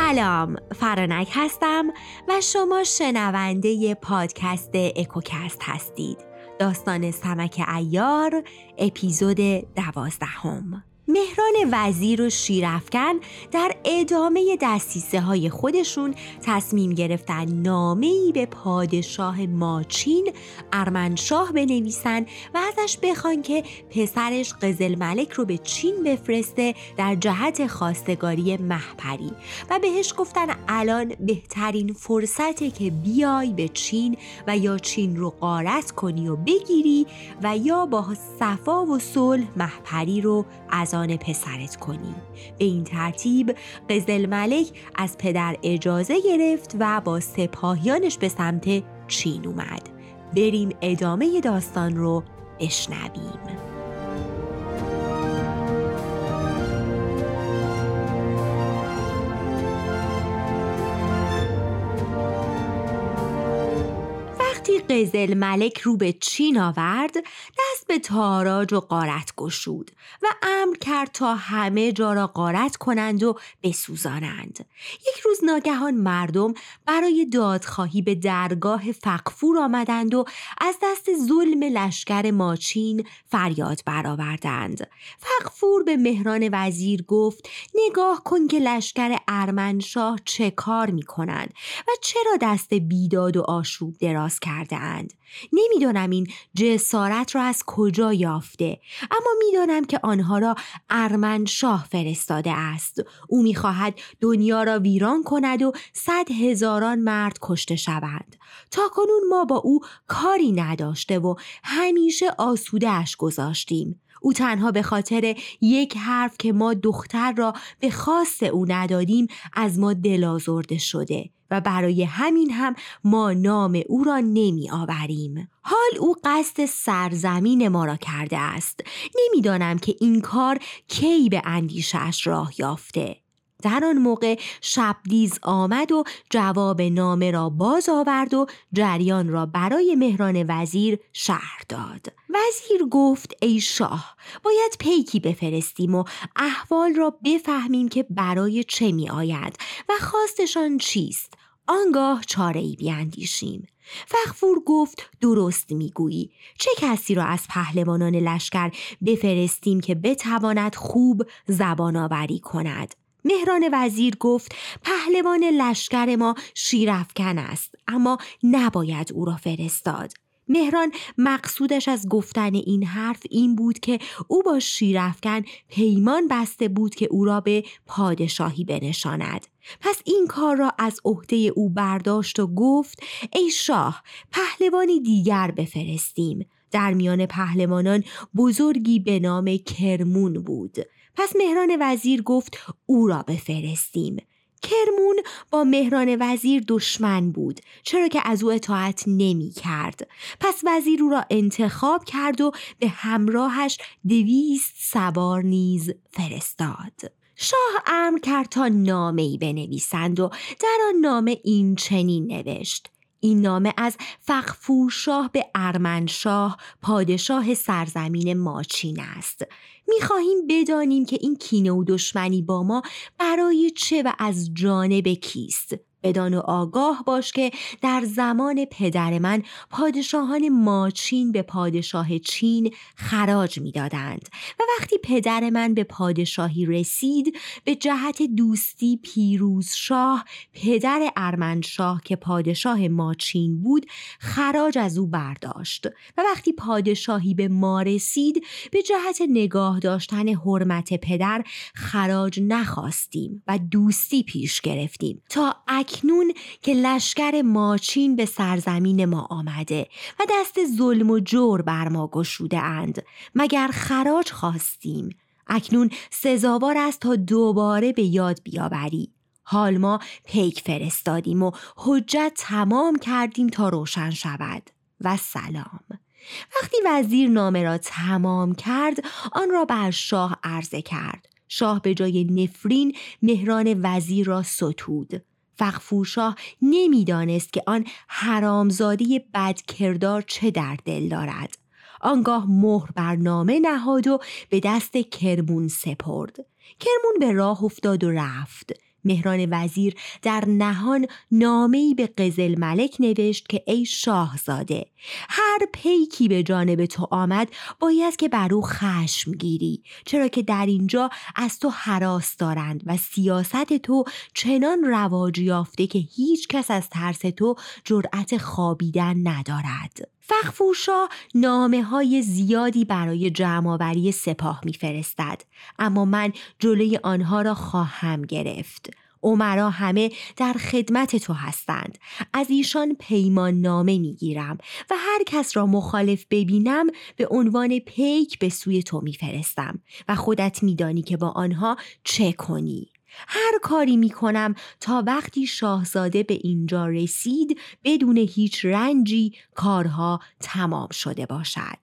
سلام فرانک هستم و شما شنونده پادکست اکوکست هستید. داستان سمک ایار اپیزود دوازدهم. مهران وزیر و شیرفکن در ادامه دستیسه های خودشون تصمیم گرفتن نامه ای به پادشاه ماچین ارمنشاه بنویسن و ازش بخوان که پسرش قزل ملک رو به چین بفرسته در جهت خواستگاری محپری و بهش گفتن الان بهترین فرصته که بیای به چین و یا چین رو قارت کنی و بگیری و یا با صفا و صلح محپری رو از پسرت کنی. به این ترتیب قزل ملک از پدر اجازه گرفت و با سپاهیانش به سمت چین اومد. بریم ادامه داستان رو بشنویم. قزل ملک رو به چین آورد دست به تاراج و قارت گشود و امر کرد تا همه جا را قارت کنند و بسوزانند. یک روز ناگهان مردم برای دادخواهی به درگاه فقفور آمدند و از دست ظلم لشکر ماچین فریاد برآوردند. فقفور به مهران وزیر گفت نگاه کن که لشکر ارمنشاه چه کار می کنند و چرا دست بیداد و آشوب دراز کرده نمی‌دانم این جسارت را از کجا یافته اما می‌دانم که آنها را ارمن شاه فرستاده است. او می‌خواهد دنیا را ویران کند و صد هزاران مرد کشته شوند. تا کنون ما با او کاری نداشته و همیشه آسوده اش گذاشتیم. او تنها به خاطر یک حرف که ما دختر را به خواست او ندادیم از ما دلازرده شده. و برای همین هم ما نام او را نمی آوریم. حال او قصد سرزمین ما را کرده است. نمی‌دانم که این کار کی به اندیشش راه یافته. در آن موقع شبدیز آمد و جواب نامه را باز آورد و جریان را برای مهران وزیر شهر داد وزیر گفت ای شاه باید پیکی بفرستیم و احوال را بفهمیم که برای چه می آید و خواستشان چیست آنگاه چاره ای بیاندیشیم. فخفور گفت درست می‌گویی. چه کسی را از پهلوانان لشکر بفرستیم که بتواند خوب زبان آوری کند؟ مهران وزیر گفت پهلوان لشکر ما شیرفکن است اما نباید او را فرستاد. مهران مقصودش از گفتن این حرف این بود که او با شیرفکن پیمان بسته بود که او را به پادشاهی بنشاند. پس این کار را از عهده او برداشت و گفت ای شاه پهلوانی دیگر بفرستیم. در میان پهلوانان بزرگی به نام کرمون بود. پس مهران وزیر گفت او را بفرستیم. کرمون با مهران وزیر دشمن بود چرا که از او اطاعت نمی کرد پس وزیر او را انتخاب کرد و به همراهش دویست سوار نیز فرستاد. شاه امر کرد تا نامه بنویسند و در آن نامه این چنین نوشت این نامه از فقفورشاه به ارمنشاه پادشاه سرزمین ماچین است. می‌خواهیم بدانیم که این کینه و دشمنی با ما برای چه و از جانب کیست. بدان و آگاه باش که در زمان پدر من پادشاهان ماچین به پادشاه چین خراج می‌دادند. و وقتی پدر من به پادشاهی رسید به جهت دوستی پیروز شاه پدر ارمنشاه که پادشاه ماچین بود خراج از او برداشت. و وقتی پادشاهی به ما رسید به جهت نگاه داشتن حرمت پدر خراج نخواستیم و دوستی پیش گرفتیم. تا اکنون که لشکر ماچین به سرزمین ما آمده و دست ظلم و جور بر ما گشوده اند. مگر خراج خواستیم؟ اکنون سزاوار است تا دوباره به یاد بیاوری. حال ما پیک فرستادیم و حجت تمام کردیم تا روشن شود. و سلام. وقتی وزیر نامه را تمام کرد آن را بر شاه عرضه کرد. شاه به جای نفرین مهران وزیر را ستود. فقفورشاه نمی‌دانست که آن حرامزادی بدکردار چه در دل دارد. آنگاه مهر بر نامه نهاد و به دست کرمون سپرد. کرمون به راه افتاد و رفت. مهران وزیر در نهان نامه‌ای به قزل ملک نوشت که ای شاهزاده هر پیکی به جانب تو آمد باید که بر او خشم گیری چرا که در اینجا از تو حراس دارند و سیاست تو چنان رواج یافته که هیچ کس از ترس تو جرأت خوابیدن ندارد. فخفوشا نامه های زیادی برای جمعآوری سپاه میفرستد. اما من جلوی آنها را خواهم گرفت. عمرا همه در خدمت تو هستند. از ایشان پیمان نامه می‌گیرم و هر کس را مخالف ببینم به عنوان پیک به سوی تو میفرستم و خودت میدانی که با آنها چه کنی. هر کاری می کنم تا وقتی شاهزاده به اینجا رسید بدون هیچ رنجی کارها تمام شده باشد.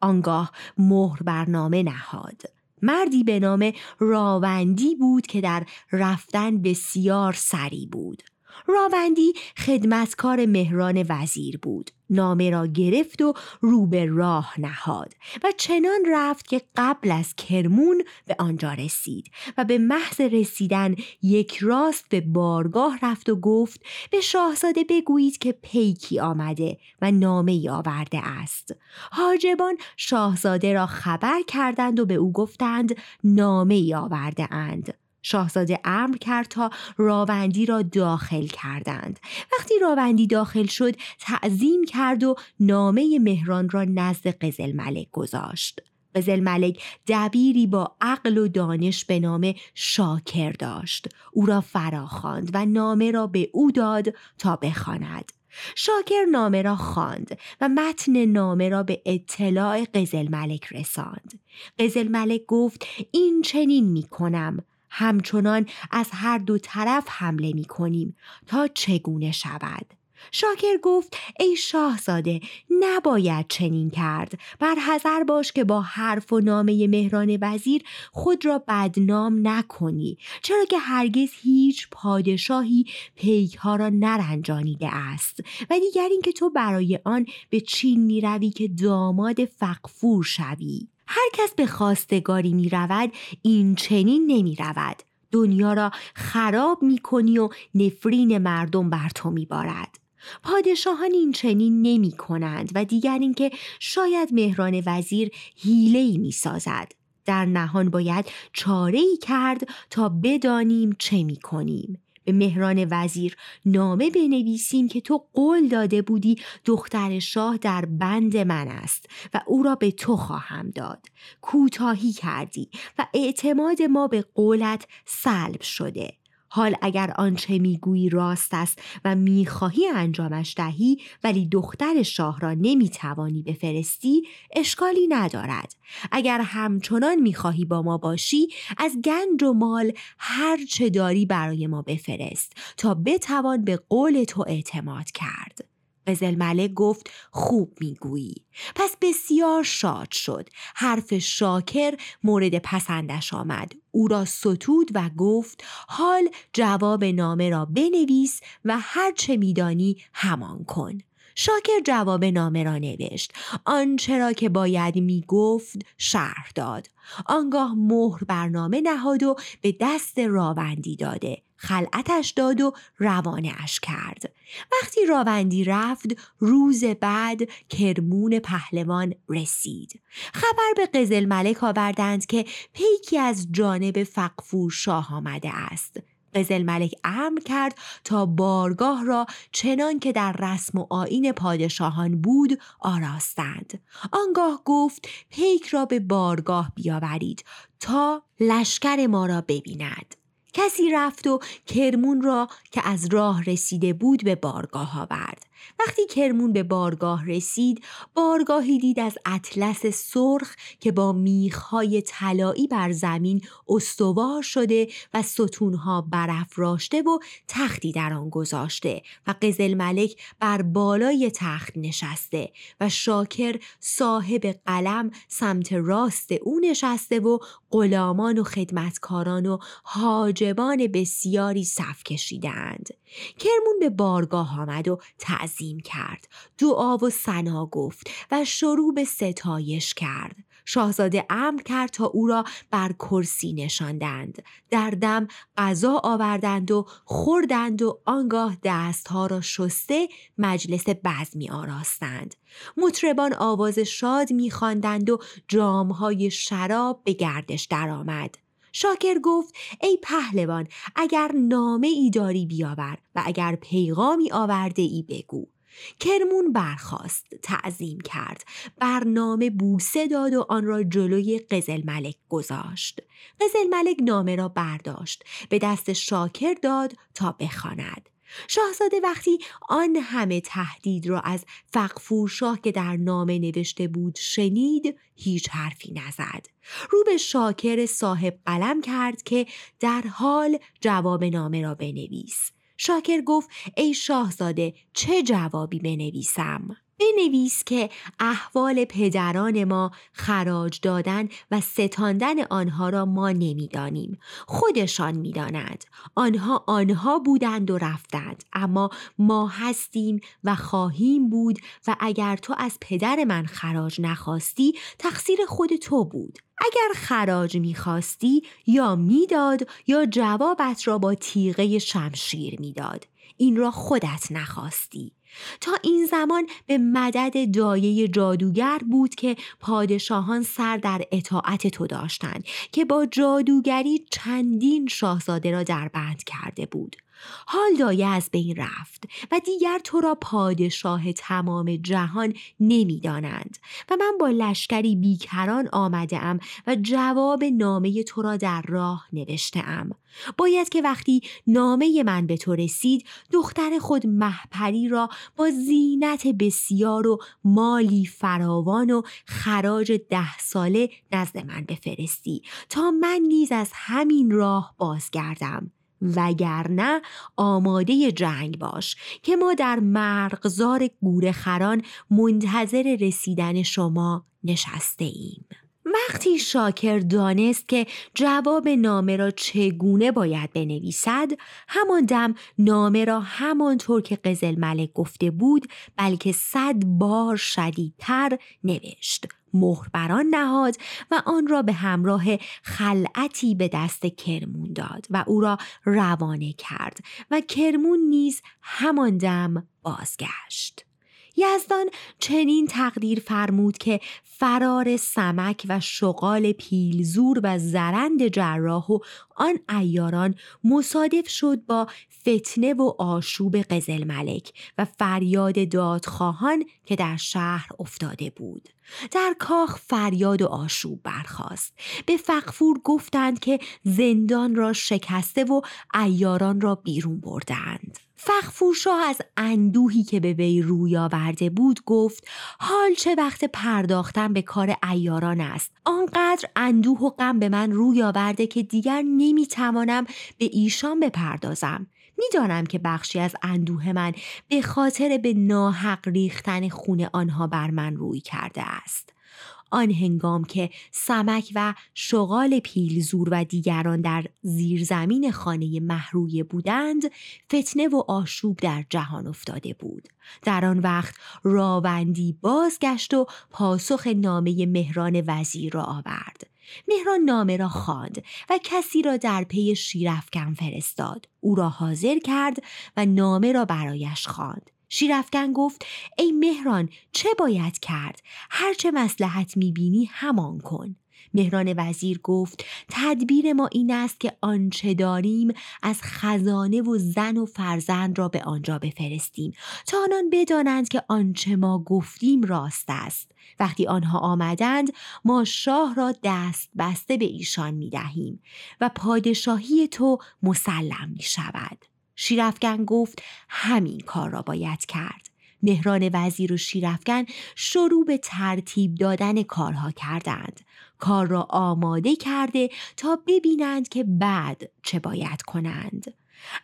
آنگاه مهر برنامه نهاد. مردی به نام راوندی بود که در رفتن بسیار سری بود. راوندی خدمتکار مهران وزیر بود. نامه را گرفت و رو به راه نهاد و چنان رفت که قبل از کرمون به آنجا رسید و به محض رسیدن یک راست به بارگاه رفت و گفت به شاهزاده بگویید که پیکی آمده و نامه ای آورده است. حاجبان شاهزاده را خبر کردند و به او گفتند نامه ای آورده اند. شاهزاده امر کرد تا راوندی را داخل کردند. وقتی راوندی داخل شد تعظیم کرد و نامه مهران را نزد قزل ملک گذاشت. قزل ملک دبیری با عقل و دانش به نام شاکر داشت. او را فراخواند و نامه را به او داد تا بخواند. شاکر نامه را خواند و متن نامه را به اطلاع قزل ملک رساند. قزل ملک گفت این چنین می کنم. همچنان از هر دو طرف حمله می کنیم تا چگونه شود؟ شاکر گفت ای شاهزاده نباید چنین کرد. بر حذر باش که با حرف و نامه مهران وزیر خود را بدنام نکنی. چرا که هرگز هیچ پادشاهی پیک ها را نرنجانیده است. و دیگر اینکه تو برای آن به چین می روی که داماد فقفور شوی. هر کس به خواستگاری می رود این چنین نمی رود. دنیا را خراب می کنی و نفرین مردم بر تو می بارد. پادشاهان این چنین نمی کنند و دیگر اینکه شاید مهران وزیر هیله می سازد. در نهان باید چاره ای کرد تا بدانیم چه می کنیم. به مهران وزیر نامه بنویسیم که تو قول داده بودی دختر شاه در بند من است و او را به تو خواهم داد. کوتاهی کردی و اعتماد ما به قولت سلب شده. حال اگر آنچه می‌گویی راست است و می‌خواهی انجامش دهی ولی دختر شاه را نمی‌توانی بفرستی اشکالی ندارد. اگر همچنان می‌خواهی با ما باشی از گنج و مال هر چه داری برای ما بفرست تا بتوان به قول تو اعتماد کرد. قزل ملک گفت خوب می‌گویی. پس بسیار شاد شد. حرف شاکر مورد پسندش آمد. او را ستود و گفت حال جواب نامه را بنویس و هر چه میدانی همان کن. شاکر جواب نامه را نوشت. آنچه را که باید می گفت شرح داد. آنگاه مهر برنامه نهاد و به دست راوندی داده. خلعتش داد و روانه اش کرد. وقتی راوندی رفت روز بعد کرمون پهلوان رسید. خبر به قزل ملک آوردند که پیکی از جانب فقفور شاه آمده است. قزل ملک امر کرد تا بارگاه را چنان که در رسم و آین پادشاهان بود آراستند. آنگاه گفت پیک را به بارگاه بیاورید تا لشکر ما را ببیند. کسی رفت و کرمون را که از راه رسیده بود به بارگاه آورد. وقتی کرمون به بارگاه رسید بارگاهی دید از اطلس سرخ که با میخهای طلایی بر زمین استوار شده و ستونها برافراشته و تختی در آن گذاشته و قزل ملک بر بالای تخت نشسته و شاکر صاحب قلم سمت راست او نشسته و غلامان و خدمتکاران و حاجبان بسیاری صف کشیدند. کرمون به بارگاه آمد و تعظیم کرد. دعا و سنا گفت و شروع به ستایش کرد. شاهزاده امر کرد تا او را بر کرسی نشاندند. در دم غذا آوردند و خوردند و آنگاه دستها را شسته مجلس بزمی آراستند مطربان آواز شاد میخواندند و جامهای شراب به گردش درآمد. شاکر گفت ای پهلوان اگر نامه ای داری بیاور و اگر پیغامی آورده ای بگو. کرمون برخاست تعظیم کرد. برنامه بوسه داد و آن را جلوی قزل ملک گذاشت. قزل ملک نامه را برداشت. به دست شاکر داد تا بخواند. شاهزاده وقتی آن همه تهدید را از فقفور شاه که در نامه نوشته بود شنید هیچ حرفی نزد. رو به شاکر صاحب قلم کرد که در حال جواب نامه را بنویس. شاکر گفت ای شاهزاده چه جوابی بنویسم؟ بنویس که احوال پدران ما خراج دادن و ستاندن آنها را ما نمی‌دانیم. خودشان می‌دانند آنها آنها بودند و رفتند. اما ما هستیم و خواهیم بود و اگر تو از پدر من خراج نخواستی تقصیر خود تو بود. اگر خراج می‌خواستی یا می‌داد یا جوابت را با تیغه شمشیر می‌داد. این را خودت نخواستی. تا این زمان به مدد دایه جادوگر بود که پادشاهان سر در اطاعت تو داشتند که با جادوگری چندین شاهزاده را در بند کرده بود. حال دایه از بین رفت و دیگر تو را پادشاه تمام جهان نمی‌دانند و من با لشکری بیکران آمده ام و جواب نامه تو را در راه نوشته ام. باید که وقتی نامه من به تو رسید دختر خود محپری را با زینت بسیار و مالی فراوان و خراج ده ساله نزد من بفرستی تا من نیز از همین راه بازگردم وگرنه آماده جنگ باش که ما در مرغزار گورخران منتظر رسیدن شما نشسته ایم. وقتی شاکر دانست که جواب نامه را چگونه باید بنویسد همان دم نامه را همانطور که قزل ملک گفته بود بلکه صد بار شدیدتر نوشت. مهر نهاد و آن را به همراه خلعتی به دست کرمون داد و او را روانه کرد و کرمون نیز همان دم بازگشت. یزدان چنین تقدیر فرمود که فرار سمک و شغال پیلزور و زرند جراح و آن ایاران مصادف شد با فتنه و آشوب قزل ملک و فریاد دادخواهان که در شهر افتاده بود. در کاخ فریاد و آشوب برخاست به فقفور گفتند که زندان را شکسته و ایاران را بیرون بردند فقفورشاه از اندوهی که به وی روی آورده بود گفت حال چه وقت پرداختن به کار ایاران است. آنقدر اندوه و غم به من روی آورده که دیگر نمی‌توانم به ایشان بپردازم. می‌دانم که بخشی از اندوه من به خاطر به ناحق ریختن خون آنها بر من روی کرده است. آن هنگام که سمک و شغال پیلزور و دیگران در زیرزمین خانه محرویه بودند فتنه و آشوب در جهان افتاده بود. در آن وقت راوندی بازگشت و پاسخ نامه مهران وزیر را آورد. مهران نامه را خواند و کسی را در پی شیرفکن فرستاد. او را حاضر کرد و نامه را برایش خواند. شیرفکن گفت ای مهران چه باید کرد؟ هرچه مسلحت می‌بینی همان کن. مهران وزیر گفت تدبیر ما این است که آنچه داریم از خزانه و زن و فرزند را به آنجا بفرستیم. تا آنان بدانند که آنچه ما گفتیم راست است. وقتی آنها آمدند ما شاه را دست بسته به ایشان می دهیم و پادشاهی تو مسلم می شود شیرفگن گفت همین کار را باید کرد. مهران وزیر و شیرفگن شروع به ترتیب دادن کارها کردند. کار را آماده کرده تا ببینند که بعد چه باید کنند.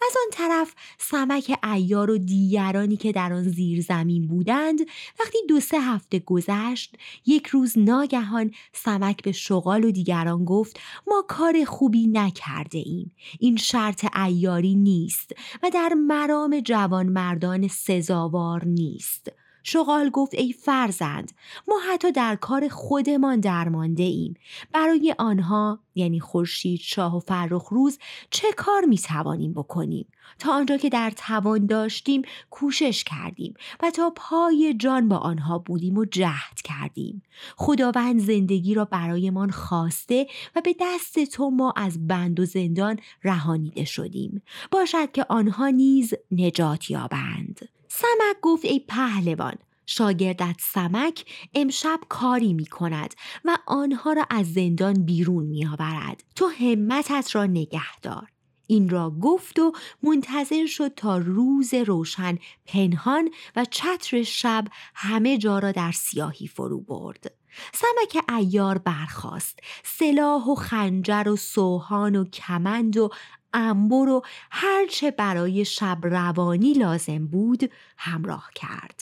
از آن طرف سمک ایار و دیگرانی که در آن زیر زمین بودند وقتی دو سه هفته گذشت یک روز ناگهان سمک به شغال و دیگران گفت ما کار خوبی نکرده ایم. این شرط ایاری نیست و در مرام جوان مردان سزاوار نیست. شغال گفت ای فرزند ما حتی در کار خودمان درمانده ایم برای آنها یعنی خورشید شاه و فرخ روز چه کار می توانیم بکنیم؟ تا آنجا که در توان داشتیم کوشش کردیم و تا پای جان با آنها بودیم و جهد کردیم. خداوند زندگی را برایمان خواسته و به دست تو ما از بند و زندان رهانیده شدیم. باشد که آنها نیز نجات یابند. سمک گفت ای پهلوان شاگردت سمک امشب کاری می کند و آنها را از زندان بیرون می آورد. تو همتت را نگه دار. این را گفت و منتظر شد تا روز روشن پنهان و چتر شب همه جا را در سیاهی فرو برد. سمک ایار برخاست سلاح و خنجر و سوهان و کمند و انبر و هرچه برای شب روانی لازم بود همراه کرد.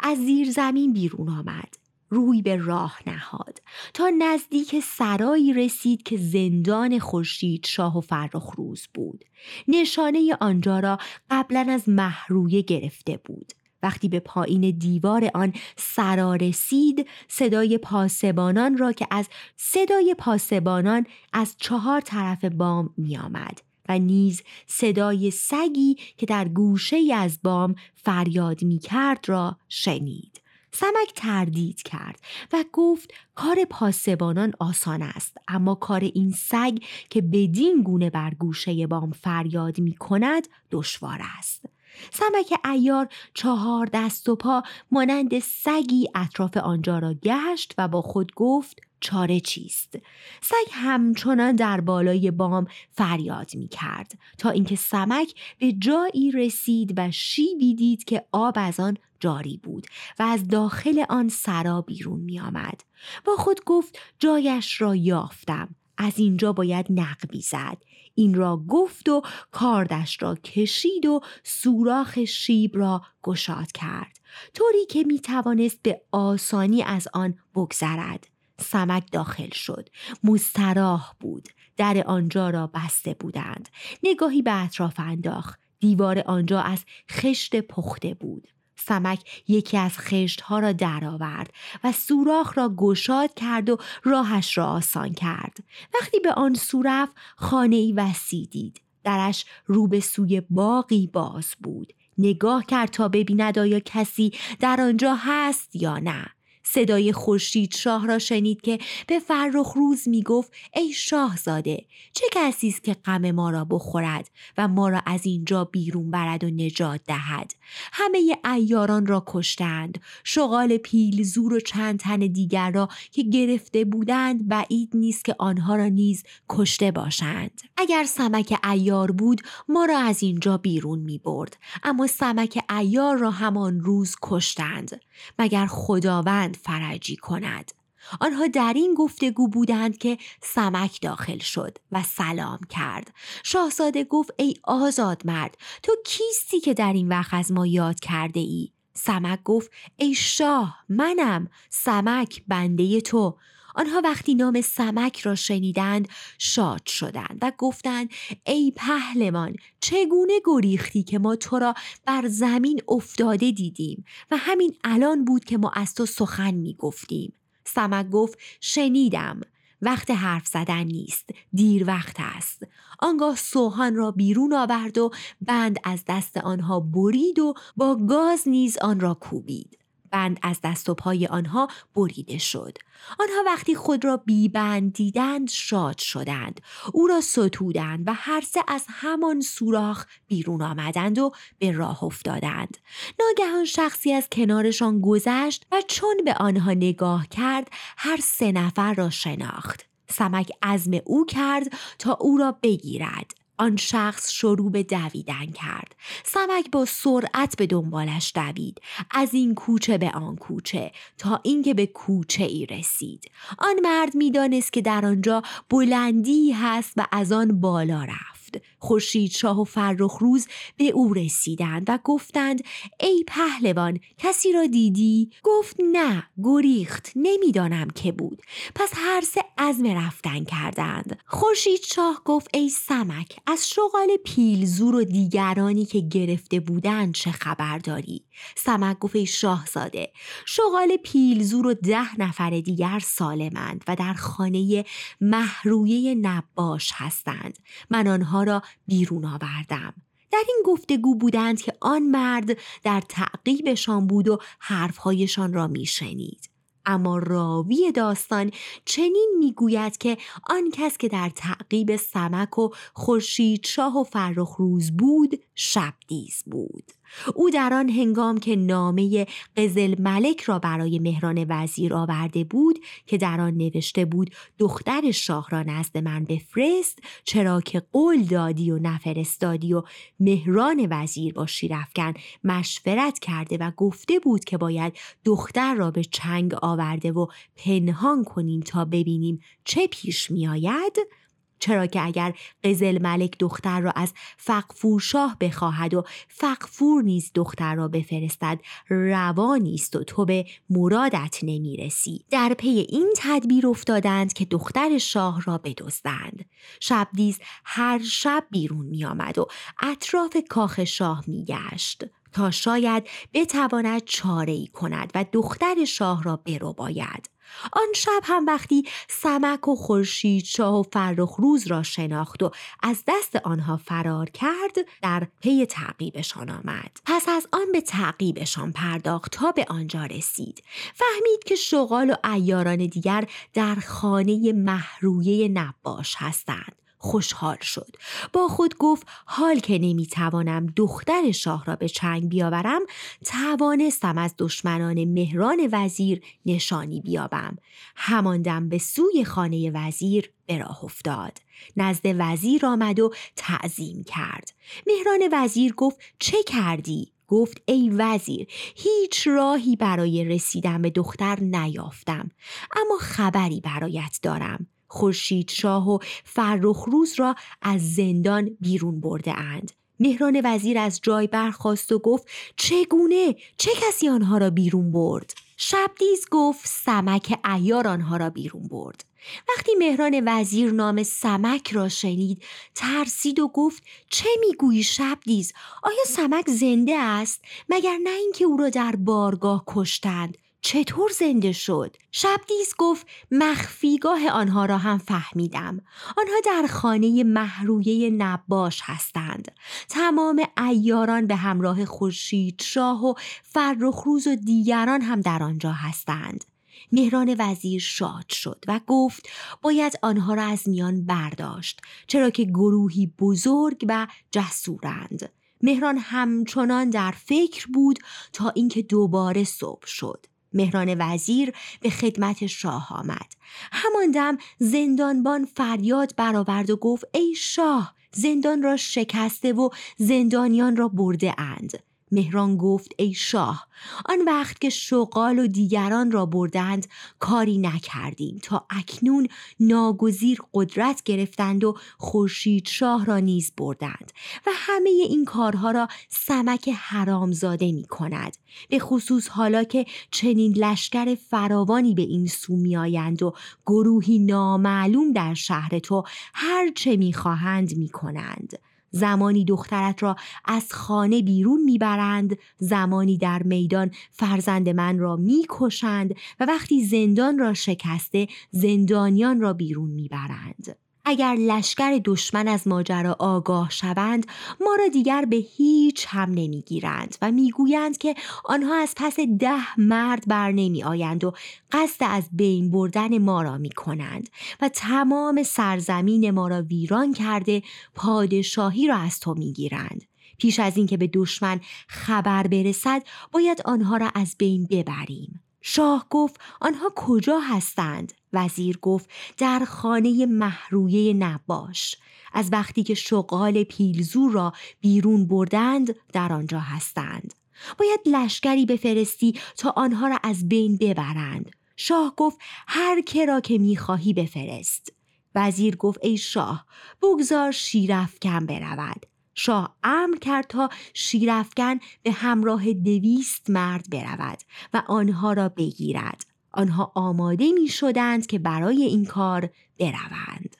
از زیر زمین بیرون آمد. روی به راه نهاد. تا نزدیک سرایی رسید که زندان خورشید شاه و فرخ روز بود. نشانه آنجا را قبلا از محرویه گرفته بود. وقتی به پایین دیوار آن سرا رسید صدای پاسبانان را که از صدای پاسبانان از چهار طرف بام می آمد و نیز صدای سگی که در گوشه از بام فریاد می کرد را شنید. سمک تردید کرد و گفت کار پاسبانان آسان است اما کار این سگ که بدین گونه بر گوشه بام فریاد می کند دشوار است. سمک ایار چهار دست و پا مانند سگی اطراف آنجا را گشت و با خود گفت چاره چیست؟ سگ همچنان در بالای بام فریاد می کرد تا اینکه سمک به جایی رسید و شیبی دید که آب از آن جاری بود و از داخل آن سرا بیرون می آمد. با خود گفت جایش را یافتم از اینجا باید نقبی زد. این را گفت و کاردش را کشید و سوراخ شیب را گشاد کرد. طوری که می توانست به آسانی از آن بگذرد. سمک داخل شد. مستراح بود. در آنجا را بسته بودند. نگاهی به اطراف انداخت. دیوار آنجا از خشت پخته بود. سمک یکی از ها را درآورد و سوراخ را گشاد کرد و راهش را آسان کرد. وقتی به آن سو رفت خانه ای وسیع دید. درش رو به سوی باقی باز بود. نگاه کرد تا ببیند آیا کسی در آنجا هست یا نه. صدای خورشید شاه را شنید که به فرخ روز می گفت ای شاهزاده چه کسی است که غم ما را بخورد و ما را از اینجا بیرون برد و نجات دهد؟ همه ایاران را کشتند شغال پیلزور و چند تن دیگر را که گرفته بودند بعید نیست که آنها را نیز کشته باشند. اگر سمک ایار بود ما را از اینجا بیرون می برد اما سمک ایار را همان روز کشتند. مگر خداوند فرجی کند. آنها در این گفتگو بودند که سمک داخل شد و سلام کرد. شاهزاده گفت ای آزاد مرد تو کیستی که در این وقت از ما یاد کرده ای سمک گفت ای شاه منم سمک بنده تو. آنها وقتی نام سمک را شنیدند شاد شدند و گفتند ای پهلمان چگونه گریختی که ما تو را بر زمین افتاده دیدیم و همین الان بود که ما از تو سخن می گفتیم؟ سمک گفت شنیدم. وقت حرف زدن نیست. دیر وقت است. آنگاه سوهان را بیرون آورد و بند از دست آنها برید و با گاز نیز آن را کوبید. بند از دست و پای آنها بریده شد. آنها وقتی خود را بیبند دیدند شاد شدند. او را ستودند و هر سه از همان سوراخ بیرون آمدند و به راه افتادند. ناگهان شخصی از کنارشان گذشت و چون به آنها نگاه کرد هر سه نفر را شناخت. سمک عزم او کرد تا او را بگیرد. آن شخص شروع به دویدن کرد. سمک با سرعت به دنبالش دوید. از این کوچه به آن کوچه تا اینکه به کوچه ای رسید. آن مرد می‌دانست که در آنجا بلندی هست و از آن بالا رفت. گرفت خورشید شاه و فرخ روز به او رسیدند و گفتند ای پهلوان کسی را دیدی؟ گفت نه گریخت نمی‌دانم که بود. پس هر سه عزم رفتن کردند. خورشید شاه گفت ای سمک از شغال پیلزور و دیگرانی که گرفته بودند چه خبر داری؟ سمک گفت ای شاهزاده شغال پیلزور و ده نفر دیگر سالمند و در خانه محرویه نباش هستند. من آنها را بیرون آوردم. در این گفتگو بودند که آن مرد در تعقیبشان بود و حرفهایشان را میشنید. اما راوی داستان چنین می‌گوید که آن کس که در تعقیب سمک و خورشید شاه و فرخ روز بود شبدیز بود. او در آن هنگام که نامه قزل ملک را برای مهران وزیر آورده بود که در آن نوشته بود دختر شاه را نزد من بفرست چرا که قول دادی و نفرستادی و مهران وزیر با شیرفکن مشورت کرده و گفته بود که باید دختر را به چنگ آورده و پنهان کنیم تا ببینیم چه پیش می آید چرا که اگر قزل ملک دختر را از فقفور شاه بخواهد و فقفور نیز دختر را بفرستد روا نیست و تو به مرادت نمی‌رسی. در پی این تدبیر افتادند که دختر شاه را بدزدند. شبدیز هر شب بیرون میآمد و اطراف کاخ شاه میگشت. تا شاید بتواند چاره ای کند و دختر شاه را برو باید آن شب هم وقتی سمک و خورشید شاه و فرخ روز را شناخت و از دست آنها فرار کرد در پی تعقیبشان آمد. پس از آن به تعقیبشان پرداخت تا به آنجا رسید. فهمید که شغال و ایاران دیگر در خانه محرویه نباش هستند. خوشحال شد. با خود گفت حال که نمی‌توانم دختر شاه را به چنگ بیاورم توانستم از دشمنان مهران وزیر نشانی بیابم. هماندم به سوی خانه وزیر به راه افتاد. نزد وزیر آمد و تعظیم کرد. مهران وزیر گفت چه کردی؟ گفت ای وزیر هیچ راهی برای رسیدن به دختر نیافتم اما خبری برایت دارم. خورشید شاه و فرخ روز را از زندان بیرون برده اند. مهران وزیر از جای برخواست و گفت چگونه؟ چه کسی آنها را بیرون برد؟ شبدیز گفت سمک ایار آنها را بیرون برد. وقتی مهران وزیر نام سمک را شنید ترسید و گفت چه می‌گویی شبدیز؟ آیا سمک زنده است؟ مگر نه اینکه او را در بارگاه کشتند؟ چطور زنده شد؟ شبدیز گفت مخفیگاه آنها را هم فهمیدم. آنها در خانه محرویه نباش هستند. تمام ایاران به همراه خورشید شاه و فرخروز و دیگران هم در آنجا هستند. مهران وزیر شاد شد و گفت باید آنها را از میان برداشت چرا که گروهی بزرگ و جسورند. مهران همچنان در فکر بود تا اینکه دوباره صبح شد. مهران وزیر به خدمت شاه آمد. همان دم زندانبان فریاد برآورد و گفت ای شاه زندان را شکسته و زندانیان را برده اند. مهران گفت ای شاه آن وقت که شغال و دیگران را بردند کاری نکردیم تا اکنون ناگزیر قدرت گرفتند و خورشید شاه را نیز بردند و همه این کارها را سمک حرامزاده می کند به خصوص حالا که چنین لشکر فراوانی به این سو می آیند و گروهی نامعلوم در شهر تو هر چه می خواهند می کنند زمانی دخترت را از خانه بیرون می‌برند زمانی در میدان فرزند من را می‌کشند و وقتی زندان را شکسته زندانیان را بیرون می‌برند. اگر لشکر دشمن از ماجرا آگاه شوند ما را دیگر به هیچ هم نمی‌گیرند و می‌گویند که آنها از پس ده مرد بر نمی آیند و قصد از بین بردن ما را می کنند و تمام سرزمین ما را ویران کرده پادشاهی را از تو می گیرند. پیش از اینکه به دشمن خبر برسد باید آنها را از بین ببریم. شاه گفت آنها کجا هستند؟ وزیر گفت در خانه محرویه نباش. از وقتی که شغال پیلزور را بیرون بردند در آنجا هستند. باید لشکری بفرستی تا آنها را از بین ببرند. شاه گفت هر که را که می‌خواهی بفرست. وزیر گفت ای شاه بگذار شیرفکن برود. شاه امر کرد تا شیرفکن به همراه دویست مرد برود و آنها را بگیرد. آنها آماده می شدند که برای این کار بروند.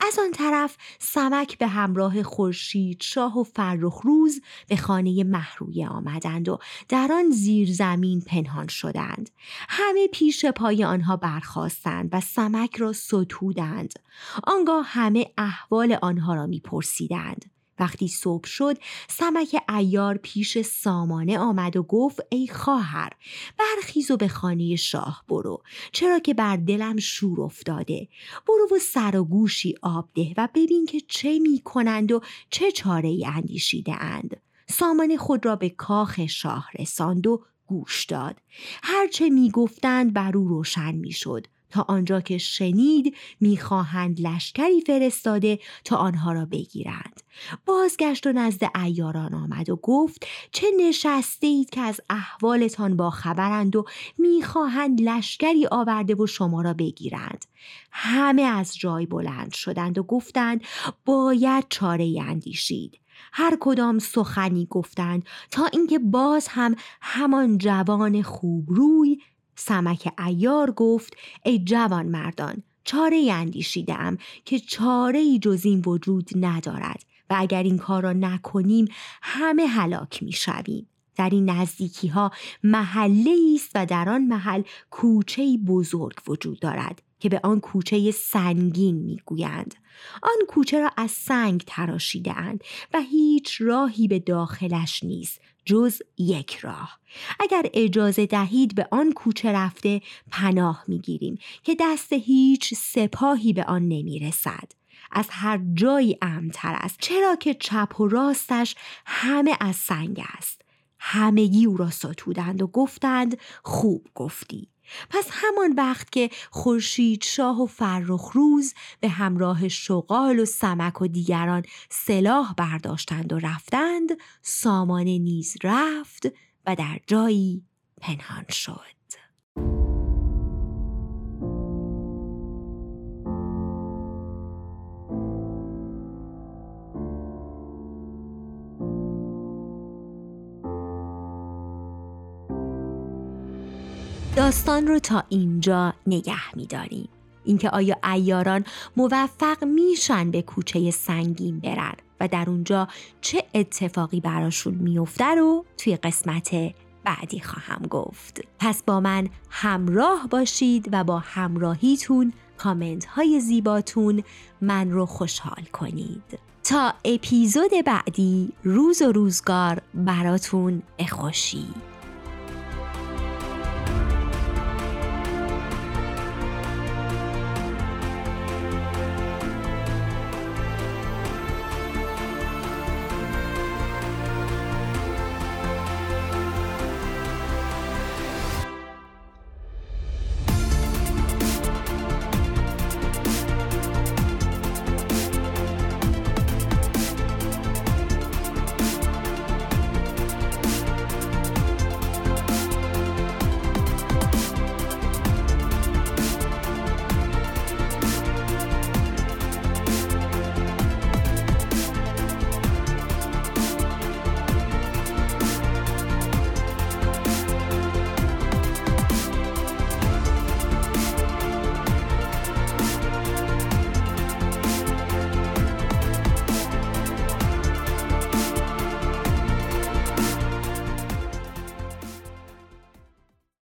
از آن طرف سمک به همراه خورشید شاه و فرخ روز به خانه محرویه آمدند و در آن زیر زمین پنهان شدند. همه پیش پای آنها برخواستند و سمک را ستودند. آنگاه همه احوال آنها را میپرسیدند. وقتی صبح شد سمک ایار پیش سامانه آمد و گفت ای خواهر برخیز و به خانه شاه برو چرا که بر دلم شور افتاده. برو و سر و گوشی آب ده و ببین که چه می کنند و چه چاره ای اندیشیده اند سامانه خود را به کاخ شاه رساند و گوش داد. هرچه می گفتند بر او روشن می شد تا آنجا که شنید می‌خواهند لشکری فرستاده تا آنها را بگیرند. بازگشت و نزد ایاران آمد و گفت چه نشسته اید که از احوالتان با خبرند و می‌خواهند لشکری آورده و شما را بگیرند. همه از جای بلند شدند و گفتند باید چاره اندیشید. هر کدام سخنی گفتند تا اینکه باز هم همان جوان خوبروی سمک ایار گفت ای جوان مردان چاره اندیشیدم که چاره ای جز این وجود ندارد و اگر این کار را نکنیم همه هلاک می شویم. در این نزدیکی ها محله است و در آن محل کوچه بزرگ وجود دارد که به آن کوچه سنگین می‌گویند آن کوچه را از سنگ تراشیده اند و هیچ راهی به داخلش نیست جز یک راه. اگر اجازه دهید به آن کوچه رفته پناه می‌گیریم که دست هیچ سپاهی به آن نمی‌رسد. از هر جایی امتر است. چرا که چپ و راستش همه از سنگ است. همگی او را ستودند و گفتند خوب گفتی. پس همان وقت که خورشید شاه و فرخ روز به همراه شغال و سمک و دیگران سلاح برداشتند و رفتند سامانه نیز رفت و در جایی پنهان شد. داستان رو تا اینجا نگه میداریم. اینکه آیا ایاران موفق میشن به کوچه سنگین برن و در اونجا چه اتفاقی براشون میفته رو توی قسمت بعدی خواهم گفت. پس با من همراه باشید و با همراهیتون کامنت های زیباتون من رو خوشحال کنید. تا اپیزود بعدی روز و روزگار براتون بخوشید